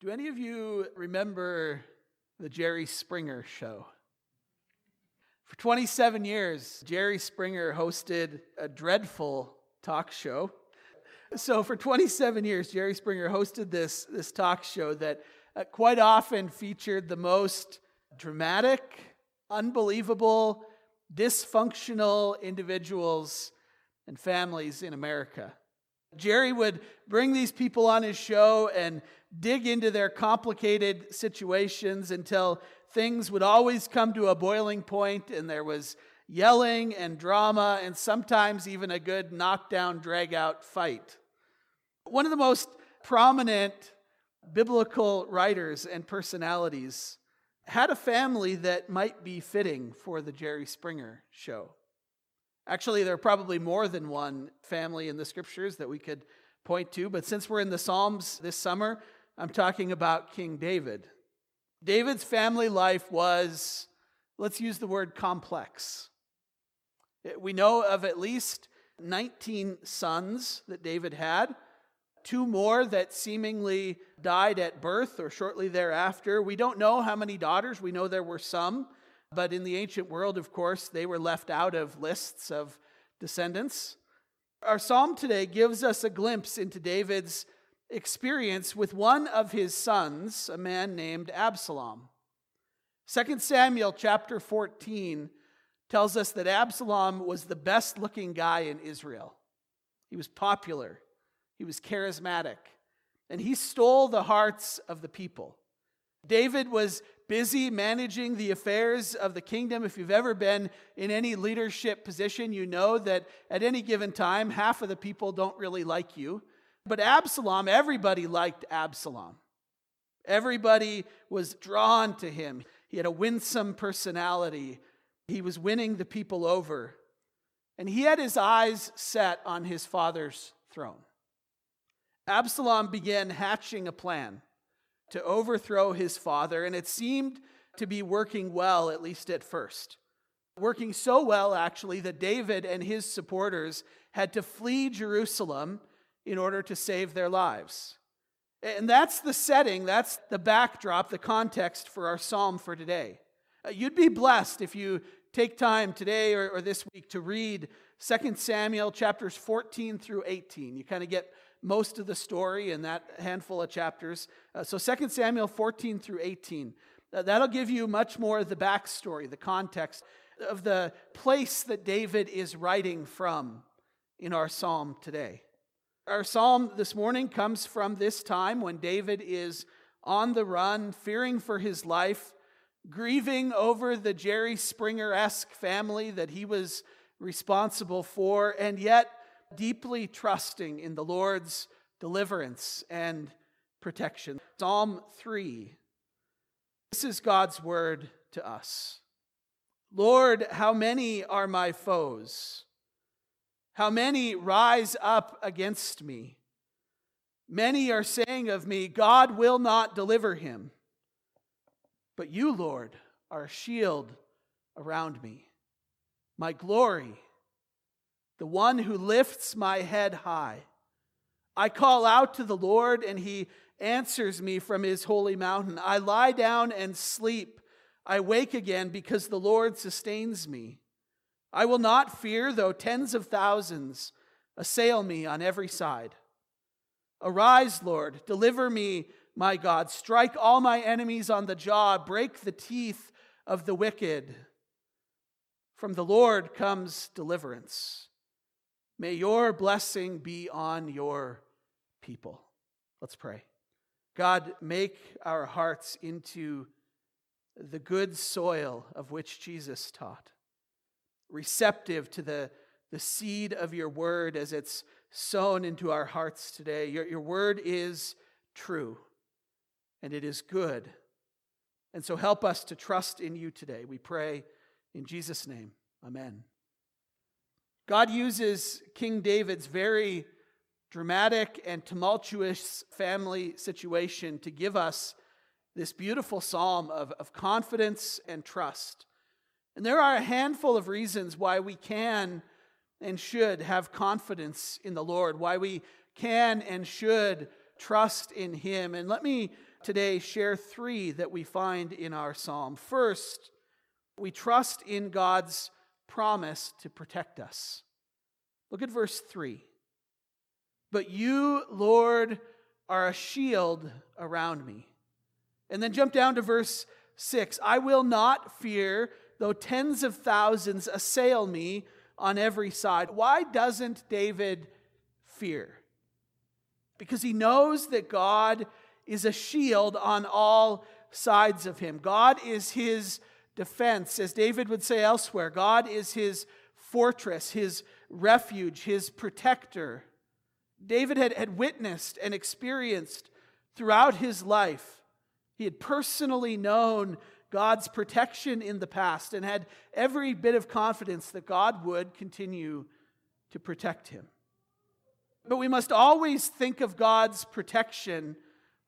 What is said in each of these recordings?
Do any of you remember the Jerry Springer show? For 27 years, Jerry Springer hosted a dreadful talk show. So, for 27 years, Jerry Springer hosted this, this talk show that uh, quite often featured the most dramatic, unbelievable, dysfunctional individuals and families in America. Jerry would bring these people on his show and dig into their complicated situations until things would always come to a boiling point and there was yelling and drama and sometimes even a good knockdown, drag out fight. One of the most prominent biblical writers and personalities had a family that might be fitting for the Jerry Springer show. Actually, there are probably more than one family in the scriptures that we could point to, but since we're in the Psalms this summer, I'm talking about King David. David's family life was, let's use the word complex. We know of at least 19 sons that David had, two more that seemingly died at birth or shortly thereafter. We don't know how many daughters, we know there were some. But in the ancient world, of course, they were left out of lists of descendants. Our psalm today gives us a glimpse into David's experience with one of his sons, a man named Absalom. 2 Samuel chapter 14 tells us that Absalom was the best looking guy in Israel. He was popular, he was charismatic, and he stole the hearts of the people. David was busy managing the affairs of the kingdom. If you've ever been in any leadership position, you know that at any given time, half of the people don't really like you. But Absalom, everybody liked Absalom. Everybody was drawn to him. He had a winsome personality. He was winning the people over. And he had his eyes set on his father's throne. Absalom began hatching a plan to overthrow his father, and it seemed to be working well, at least at first. Working so well, actually, that David and his supporters had to flee Jerusalem in order to save their lives. And that's the setting, that's the backdrop, the context for our psalm for today. Uh, you'd be blessed if you take time today or, or this week to read 2 Samuel chapters 14 through 18. You kind of get most of the story in that handful of chapters. Uh, so 2 Samuel 14 through 18. Uh, that'll give you much more of the backstory, the context of the place that David is writing from in our psalm today. Our psalm this morning comes from this time when David is on the run, fearing for his life, grieving over the Jerry Springer esque family that he was responsible for, and yet deeply trusting in the Lord's deliverance and protection. Psalm 3. This is God's word to us. Lord, how many are my foes? How many rise up against me? Many are saying of me, God will not deliver him. But you, Lord, are a shield around me, my glory the one who lifts my head high. I call out to the Lord, and he answers me from his holy mountain. I lie down and sleep. I wake again because the Lord sustains me. I will not fear, though tens of thousands assail me on every side. Arise, Lord, deliver me, my God. Strike all my enemies on the jaw, break the teeth of the wicked. From the Lord comes deliverance. May your blessing be on your people. Let's pray. God, make our hearts into the good soil of which Jesus taught, receptive to the, the seed of your word as it's sown into our hearts today. Your, your word is true and it is good. And so help us to trust in you today. We pray in Jesus' name. Amen. God uses King David's very dramatic and tumultuous family situation to give us this beautiful psalm of, of confidence and trust. And there are a handful of reasons why we can and should have confidence in the Lord, why we can and should trust in Him. And let me today share three that we find in our psalm. First, we trust in God's promise to protect us. Look at verse 3. But you, Lord, are a shield around me. And then jump down to verse 6. I will not fear, though tens of thousands assail me on every side. Why doesn't David fear? Because he knows that God is a shield on all sides of him. God is his defense. As David would say elsewhere, God is his fortress, his refuge, his protector. David had, had witnessed and experienced throughout his life. He had personally known God's protection in the past and had every bit of confidence that God would continue to protect him. But we must always think of God's protection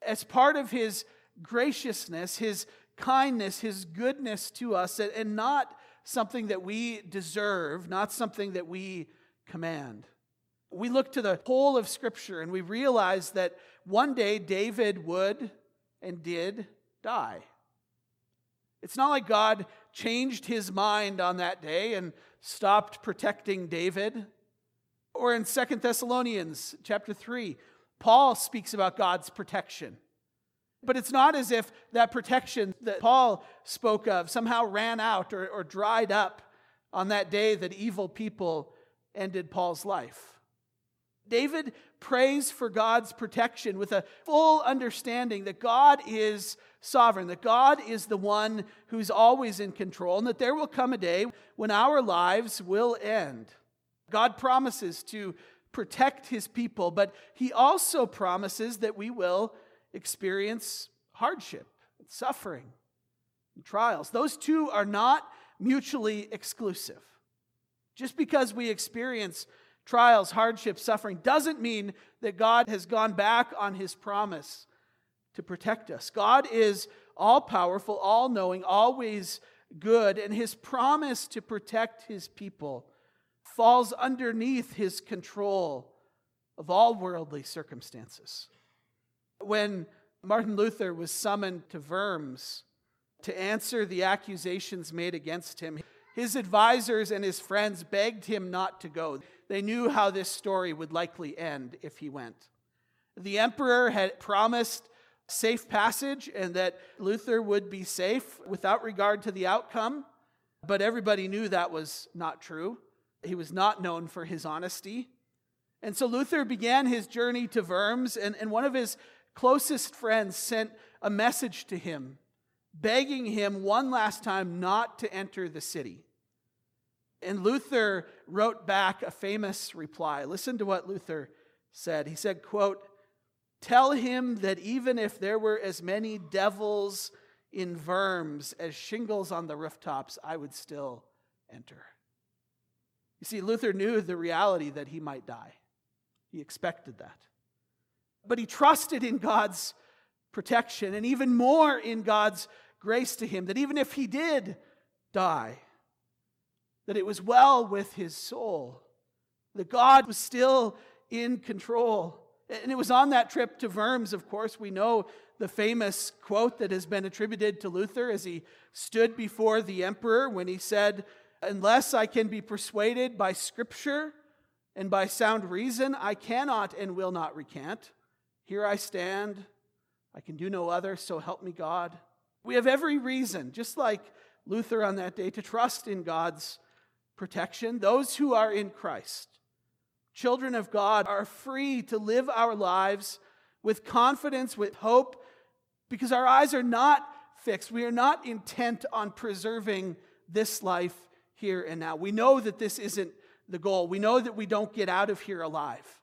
as part of his graciousness, his kindness, his goodness to us, and not something that we deserve, not something that we command. We look to the whole of Scripture and we realize that one day David would and did die. It's not like God changed his mind on that day and stopped protecting David. Or in Second Thessalonians chapter 3, Paul speaks about God's protection. But it's not as if that protection that Paul spoke of somehow ran out or, or dried up on that day that evil people ended Paul's life. David prays for God's protection with a full understanding that God is sovereign, that God is the one who's always in control, and that there will come a day when our lives will end. God promises to protect his people, but he also promises that we will experience hardship, and suffering, and trials. Those two are not mutually exclusive. Just because we experience trials, hardships, suffering doesn't mean that God has gone back on his promise to protect us. God is all powerful, all knowing, always good, and his promise to protect his people falls underneath his control of all worldly circumstances. When Martin Luther was summoned to Worms to answer the accusations made against him, his advisors and his friends begged him not to go. They knew how this story would likely end if he went. The emperor had promised safe passage and that Luther would be safe without regard to the outcome, but everybody knew that was not true. He was not known for his honesty. And so Luther began his journey to Worms, and, and one of his closest friends sent a message to him, begging him one last time not to enter the city. And Luther wrote back a famous reply. Listen to what Luther said. He said, quote, Tell him that even if there were as many devils in Worms as shingles on the rooftops, I would still enter. You see, Luther knew the reality that he might die. He expected that. But he trusted in God's protection and even more in God's grace to him, that even if he did die, that it was well with his soul, that God was still in control. And it was on that trip to Worms, of course, we know the famous quote that has been attributed to Luther as he stood before the emperor when he said, Unless I can be persuaded by scripture and by sound reason, I cannot and will not recant. Here I stand. I can do no other, so help me God. We have every reason, just like Luther on that day, to trust in God's protection. Those who are in Christ, children of God, are free to live our lives with confidence, with hope, because our eyes are not fixed. We are not intent on preserving this life here and now. We know that this isn't the goal. We know that we don't get out of here alive.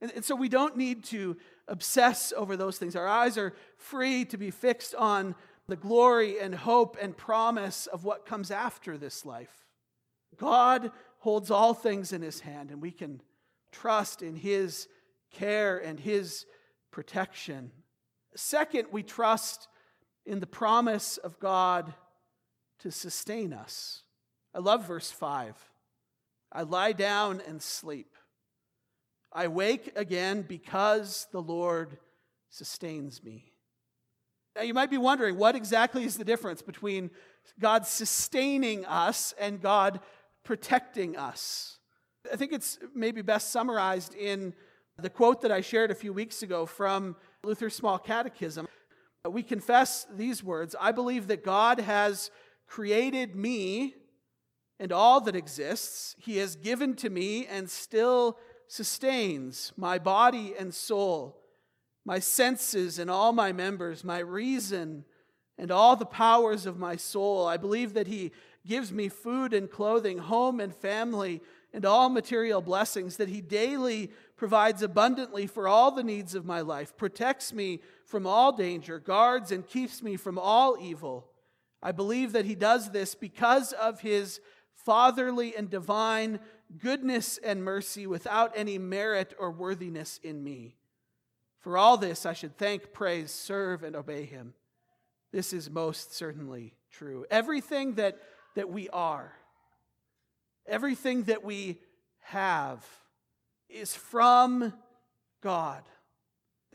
And, and so we don't need to obsess over those things. Our eyes are free to be fixed on the glory and hope and promise of what comes after this life. God holds all things in his hand, and we can trust in his care and his protection. Second, we trust in the promise of God to sustain us. I love verse 5. I lie down and sleep. I wake again because the Lord sustains me. Now, you might be wondering what exactly is the difference between God sustaining us and God protecting us. I think it's maybe best summarized in the quote that I shared a few weeks ago from Luther's Small Catechism. We confess these words I believe that God has created me and all that exists. He has given to me and still sustains my body and soul, my senses and all my members, my reason and all the powers of my soul. I believe that He gives me food and clothing, home and family, and all material blessings, that He daily provides abundantly for all the needs of my life, protects me from all danger, guards and keeps me from all evil. I believe that He does this because of His fatherly and divine goodness and mercy without any merit or worthiness in me. For all this, I should thank, praise, serve, and obey Him. This is most certainly true. Everything that, that we are, everything that we have, is from God.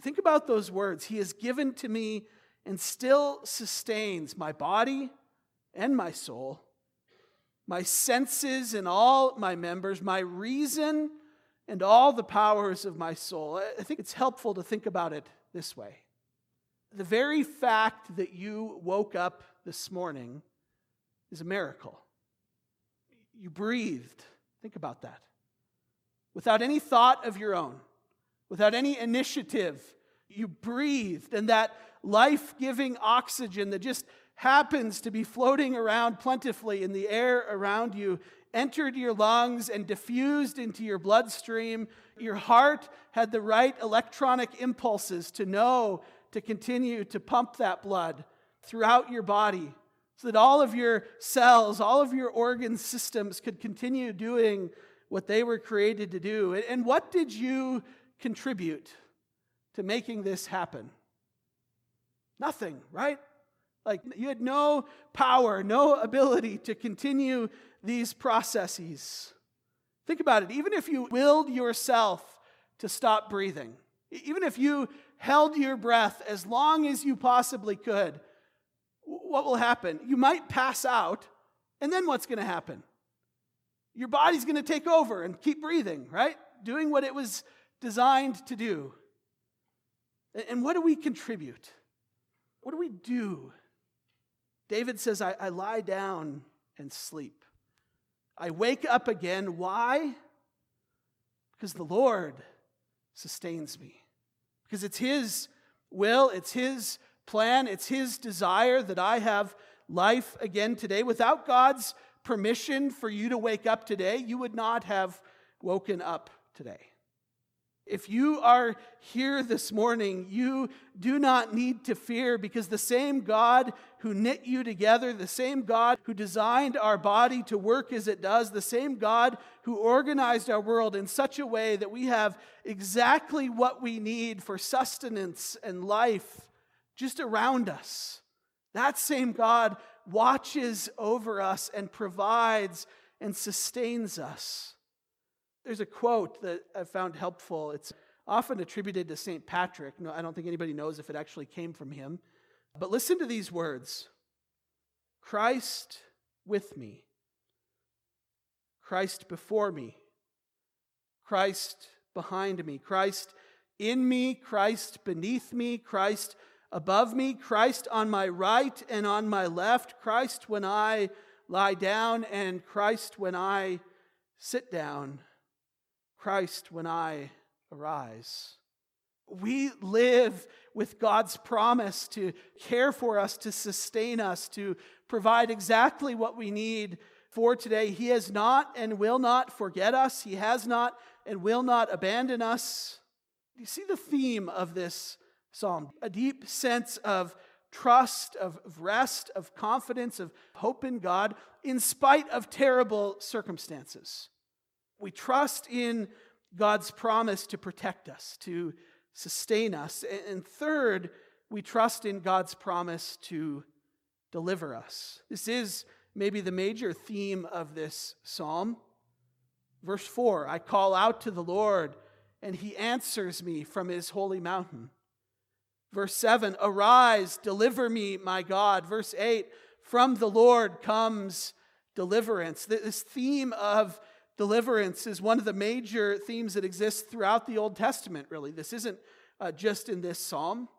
Think about those words. He has given to me and still sustains my body and my soul, my senses and all my members, my reason and all the powers of my soul. I think it's helpful to think about it this way. The very fact that you woke up this morning is a miracle. You breathed. Think about that. Without any thought of your own, without any initiative, you breathed. And that life giving oxygen that just happens to be floating around plentifully in the air around you entered your lungs and diffused into your bloodstream. Your heart had the right electronic impulses to know to continue to pump that blood throughout your body so that all of your cells, all of your organ systems could continue doing what they were created to do. And what did you contribute to making this happen? Nothing, right? Like you had no power, no ability to continue these processes. Think about it. Even if you willed yourself to stop breathing, even if you held your breath as long as you possibly could, what will happen? You might pass out, and then what's going to happen? Your body's going to take over and keep breathing, right? Doing what it was designed to do. And what do we contribute? What do we do? David says, I, I lie down and sleep. I wake up again. Why? Because the Lord sustains me because it's His will, it's His plan, it's His desire that I have life again today. Without God's permission for you to wake up today, you would not have woken up today. If you are here this morning, you do not need to fear because the same God who knit you together, the same God who designed our body to work as it does, the same God who organized our world in such a way that we have exactly what we need for sustenance and life just around us. That same God watches over us and provides and sustains us. There's a quote that I found helpful. It's often attributed to St. Patrick. No, I don't think anybody knows if it actually came from him. But listen to these words Christ with me, Christ before me, Christ behind me, Christ in me, Christ beneath me, Christ above me, Christ on my right and on my left, Christ when I lie down, and Christ when I sit down. Christ when I arise. We live with God's promise to care for us, to sustain us, to provide exactly what we need for today. He has not and will not forget us. He has not and will not abandon us. You see the theme of this psalm a deep sense of trust, of rest, of confidence, of hope in God, in spite of terrible circumstances. We trust in God's promise to protect us, to sustain us. And third, we trust in God's promise to deliver us. This is maybe the major theme of this psalm. Verse 4 I call out to the Lord, and he answers me from his holy mountain. Verse 7 Arise, deliver me, my God. Verse 8 From the Lord comes deliverance. This theme of deliverance is one of the major themes that exists throughout the Old Testament, really. This isn't uh, just in this psalm.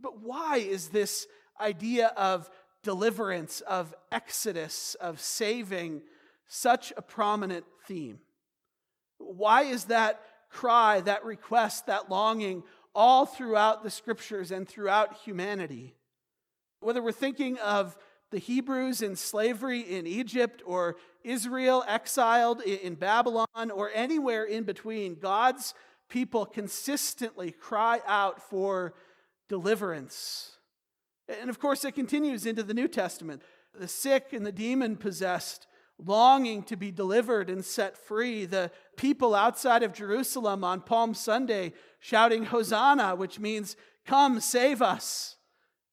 But why is this idea of deliverance, of exodus, of saving such a prominent theme? Why is that cry, that request, that longing all throughout the scriptures and throughout humanity? Whether we're thinking of the Hebrews in slavery in Egypt or Israel exiled in Babylon or anywhere in between, God's people consistently cry out for deliverance. And of course, it continues into the New Testament. The sick and the demon possessed longing to be delivered and set free. The people outside of Jerusalem on Palm Sunday shouting, Hosanna, which means, Come, save us.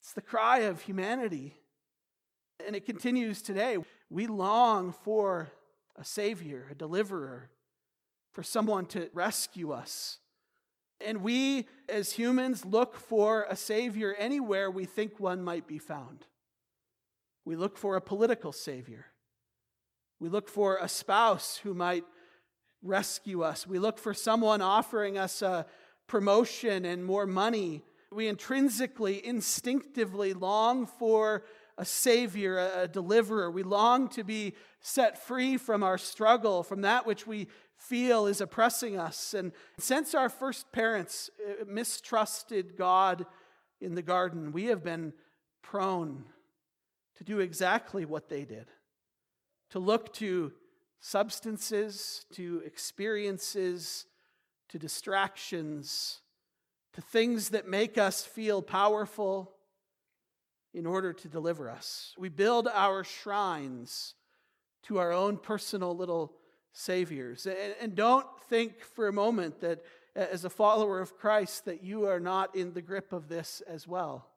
It's the cry of humanity. And it continues today. We long for a Savior, a deliverer, for someone to rescue us. And we, as humans, look for a Savior anywhere we think one might be found. We look for a political Savior. We look for a spouse who might rescue us. We look for someone offering us a promotion and more money. We intrinsically, instinctively long for a savior, a, deliverer. We long to be set free from our struggle, from that which we feel is oppressing us. And since our first parents uh, mistrusted God in the garden, we have been prone to do exactly what they did to look to substances, to experiences, to distractions, to things that make us feel powerful in order to deliver us. We build our shrines to our own personal little saviors. And, don't think for a moment that as a follower of Christ that you are not in the grip of this as well.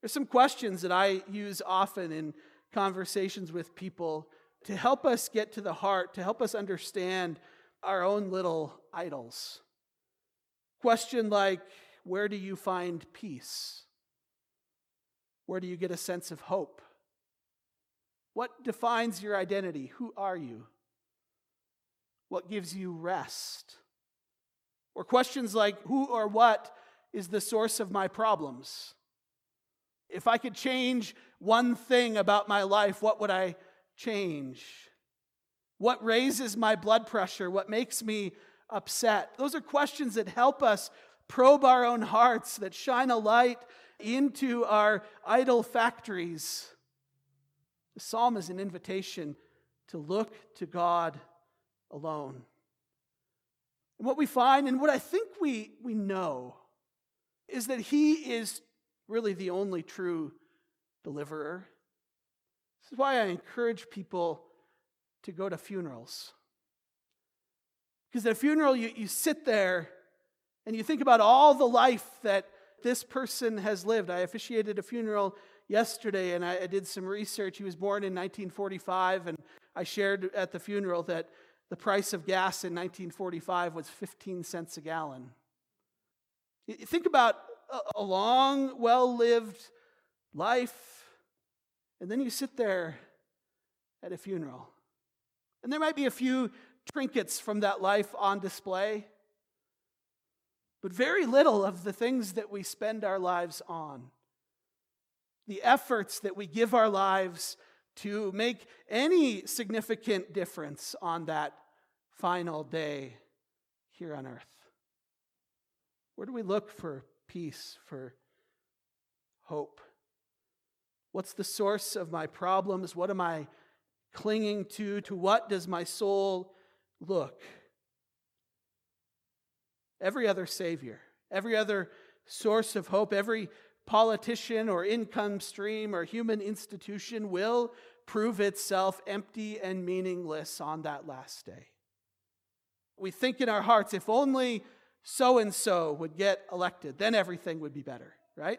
There's some questions that I use often in conversations with people to help us get to the heart, to help us understand our own little idols. Question like, where do you find peace? Where do you get a sense of hope? What defines your identity? Who are you? What gives you rest? Or questions like, who or what is the source of my problems? If I could change one thing about my life, what would I change? What raises my blood pressure? What makes me upset? Those are questions that help us probe our own hearts, that shine a light into our idol factories. The psalm is an invitation to look to God alone. And what we find, and what I think we, we know, is that He is really the only true deliverer. This is why I encourage people to go to funerals. Because at a funeral, you, you sit there and you think about all the life that this person has lived. I officiated a funeral yesterday and I, I did some research. He was born in 1945, and I shared at the funeral that the price of gas in 1945 was 15 cents a gallon. Think about a long, well lived life, and then you sit there at a funeral. And there might be a few trinkets from that life on display, but very little of the things that we spend our lives on. The efforts that we give our lives to make any significant difference on that final day here on earth. Where do we look for peace, for hope? What's the source of my problems? What am I clinging to? To what does my soul look? Every other Savior, every other source of hope, every politician or income stream or human institution will prove itself empty and meaningless on that last day. We think in our hearts, if only so and so would get elected, then everything would be better, right?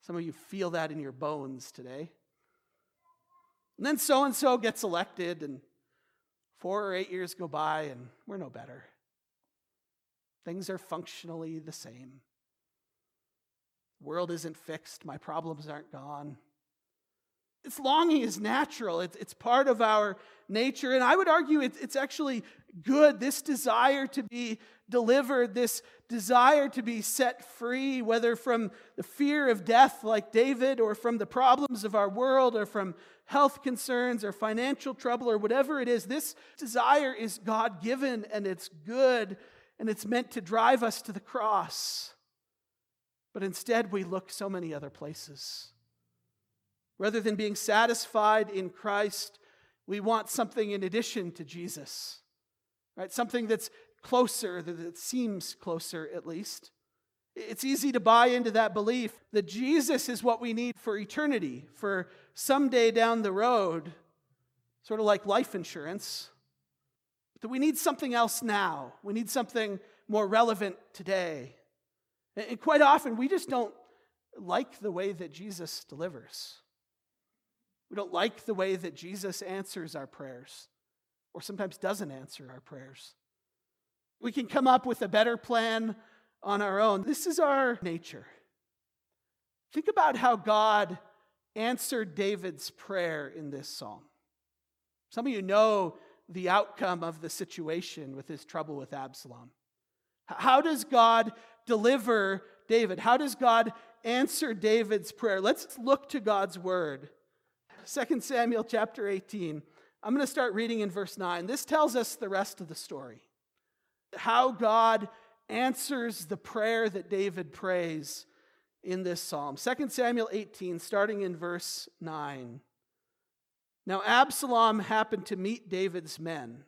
Some of you feel that in your bones today. And then so and so gets elected, and four or eight years go by, and we're no better. Things are functionally the same. world isn't fixed, my problems aren't gone. This longing is natural, it's, it's part of our nature. And I would argue it's, it's actually good. This desire to be delivered, this desire to be set free, whether from the fear of death, like David, or from the problems of our world, or from health concerns, or financial trouble, or whatever it is, this desire is God given and it's good and it's meant to drive us to the cross. But instead, we look so many other places. Rather than being satisfied in Christ, we want something in addition to Jesus, right? Something that's closer, that seems closer at least. It's easy to buy into that belief that Jesus is what we need for eternity, for someday down the road, sort of like life insurance. But that we need something else now. We need something more relevant today. And quite often, we just don't like the way that Jesus delivers. We don't like the way that Jesus answers our prayers, or sometimes doesn't answer our prayers. We can come up with a better plan on our own. This is our nature. Think about how God answered David's prayer in this psalm. Some of you know the outcome of the situation with his trouble with Absalom. How does God deliver David? How does God answer David's prayer? Let's look to God's word. 2 Samuel chapter 18. I'm going to start reading in verse 9. This tells us the rest of the story. How God answers the prayer that David prays in this psalm. 2 Samuel 18, starting in verse 9. Now Absalom happened to meet David's men.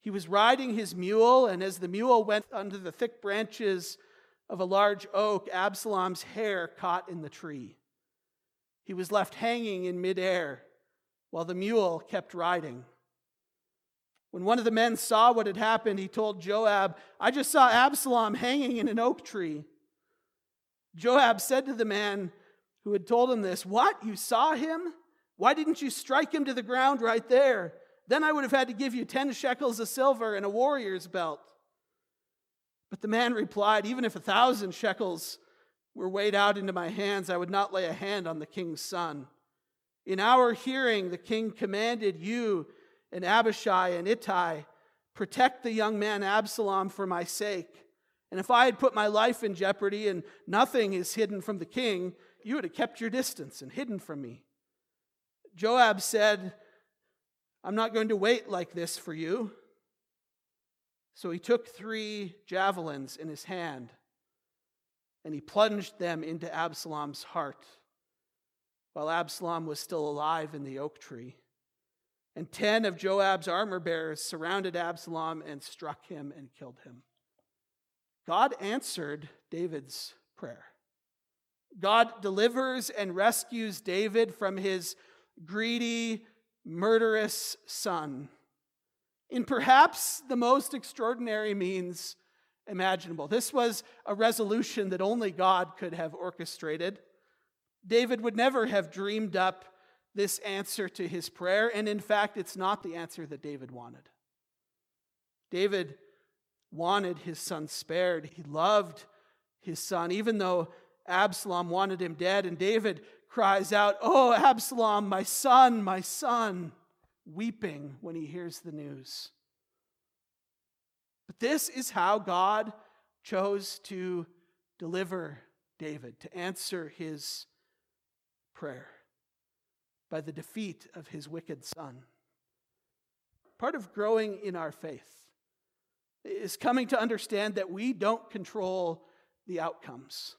He was riding his mule, and as the mule went under the thick branches of a large oak, Absalom's hair caught in the tree. He was left hanging in midair while the mule kept riding. When one of the men saw what had happened, he told Joab, I just saw Absalom hanging in an oak tree. Joab said to the man who had told him this, What? You saw him? Why didn't you strike him to the ground right there? Then I would have had to give you 10 shekels of silver and a warrior's belt. But the man replied, Even if a thousand shekels were weighed out into my hands, I would not lay a hand on the king's son. In our hearing, the king commanded you and Abishai and Ittai, protect the young man Absalom for my sake. And if I had put my life in jeopardy and nothing is hidden from the king, you would have kept your distance and hidden from me. Joab said, I'm not going to wait like this for you. So he took three javelins in his hand and he plunged them into Absalom's heart while Absalom was still alive in the oak tree. And ten of Joab's armor bearers surrounded Absalom and struck him and killed him. God answered David's prayer. God delivers and rescues David from his greedy, murderous son in perhaps the most extraordinary means imaginable. This was a resolution that only God could have orchestrated. David would never have dreamed up this answer to his prayer, and in fact, it's not the answer that David wanted. David wanted his son spared. He loved his son, even though Absalom wanted him dead. And David cries out, Oh, Absalom, my son, my son, weeping when he hears the news. This is how God chose to deliver David, to answer his prayer by the defeat of his wicked son. Part of growing in our faith is coming to understand that we don't control the outcomes,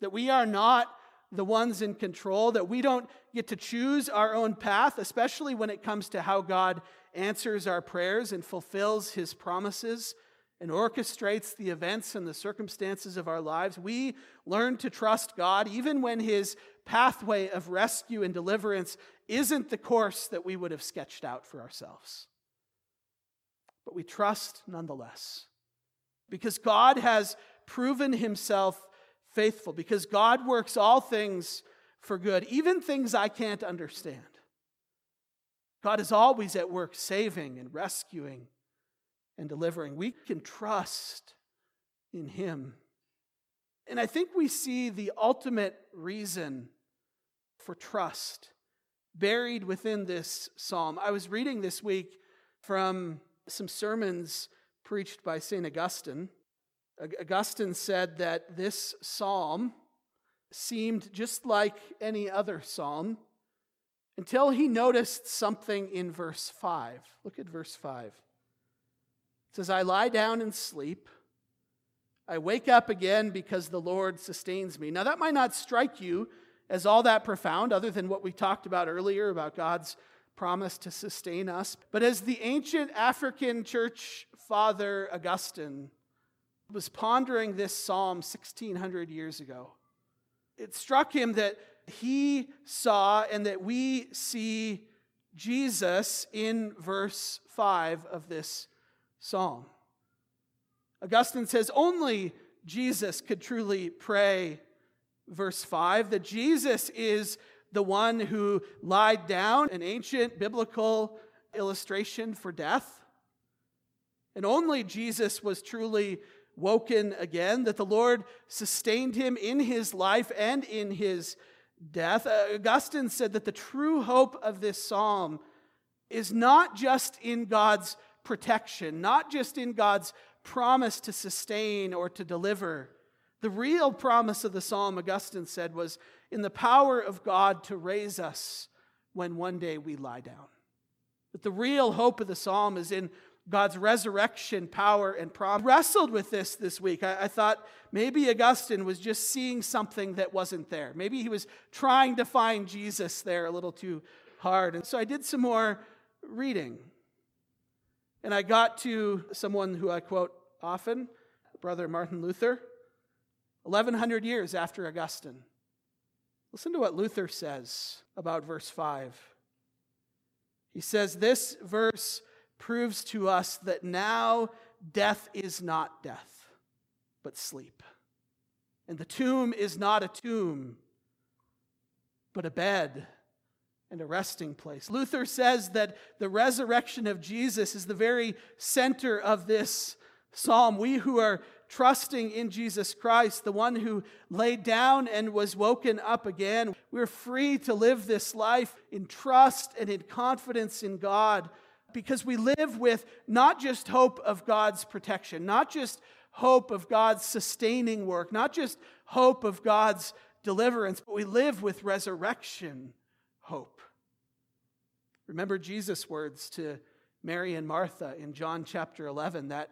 that we are not the ones in control, that we don't get to choose our own path, especially when it comes to how God answers our prayers and fulfills his promises and orchestrates the events and the circumstances of our lives. We learn to trust God even when his pathway of rescue and deliverance isn't the course that we would have sketched out for ourselves. But we trust nonetheless. Because God has proven himself faithful, because God works all things for good, even things I can't understand. God is always at work saving and rescuing and delivering. We can trust in Him. And I think we see the ultimate reason for trust buried within this psalm. I was reading this week from some sermons preached by St. Augustine. Augustine said that this psalm seemed just like any other psalm until he noticed something in verse 5. Look at verse 5. It says, I lie down and sleep. I wake up again because the Lord sustains me. Now, that might not strike you as all that profound, other than what we talked about earlier about God's promise to sustain us. But as the ancient African church father Augustine was pondering this psalm 1600 years ago, it struck him that he saw and that we see Jesus in verse 5 of this psalm. Augustine says only Jesus could truly pray, verse 5, that Jesus is the one who lied down, an ancient biblical illustration for death. And only Jesus was truly woken again, that the Lord sustained him in his life and in his death. Uh, Augustine said that the true hope of this psalm is not just in God's protection, not just in God's promise to sustain or to deliver. The real promise of the psalm, Augustine said, was in the power of God to raise us when one day we lie down. But the real hope of the psalm is in God's resurrection power and promise. Wrestled with this this week. I, I, thought maybe Augustine was just seeing something that wasn't there. Maybe he was trying to find Jesus there a little too hard. And so I did some more reading. And I got to someone who I quote often, Brother Martin Luther, 1100 years after Augustine. Listen to what Luther says about verse 5. He says, This verse proves to us that now death is not death, but sleep. And the tomb is not a tomb, but a bed and a resting place. Luther says that the resurrection of Jesus is the very center of this psalm. We who are trusting in Jesus Christ, the one who laid down and was woken up again, we're free to live this life in trust and in confidence in God because we live with not just hope of God's protection, not just hope of God's sustaining work, not just hope of God's deliverance, but we live with resurrection hope. Remember Jesus' words to Mary and Martha in John chapter 11, that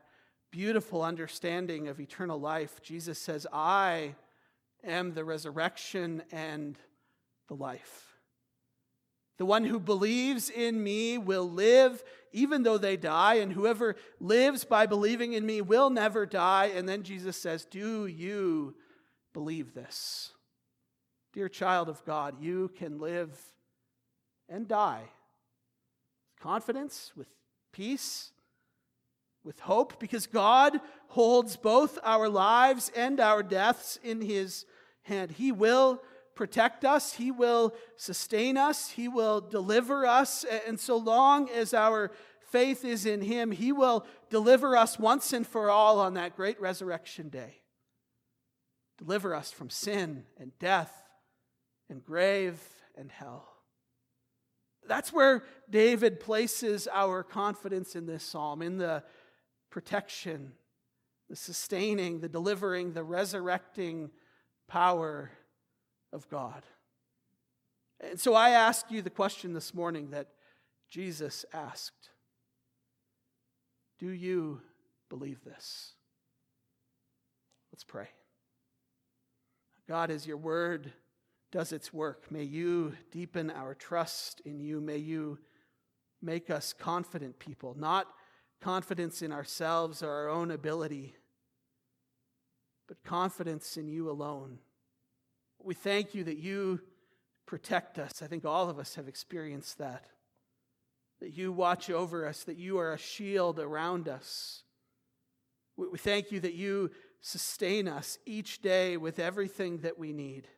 beautiful understanding of eternal life. Jesus says, I am the resurrection and the life. The one who believes in me will live even though they die, and whoever lives by believing in me will never die. And then Jesus says, Do you believe this? Dear child of God, you can live and die with confidence, with peace, with hope, because God holds both our lives and our deaths in His hand. He will protect us, He will sustain us, He will deliver us. And so long as our faith is in Him, He will deliver us once and for all on that great resurrection day. Deliver us from sin and death and grave and hell. That's where David places our confidence in this psalm, in the protection, the sustaining, the delivering, the resurrecting power of God. And so I ask you the question this morning that Jesus asked Do you believe this? Let's pray. God, as your word does its work. May you deepen our trust in you. May you make us confident people, not confidence in ourselves or our own ability, but confidence in you alone. We thank you that you protect us. I think all of us have experienced that. That you watch over us, that you are a shield around us. We thank you that you sustain us each day with everything that we need.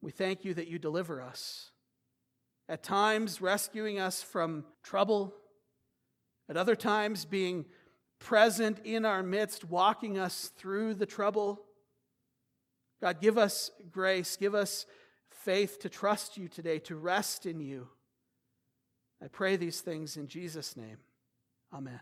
We thank you that you deliver us. At times, rescuing us from trouble. At other times, being present in our midst, walking us through the trouble. God, give us grace, give us faith to trust you today, to rest in you. I pray these things in Jesus' name. Amen.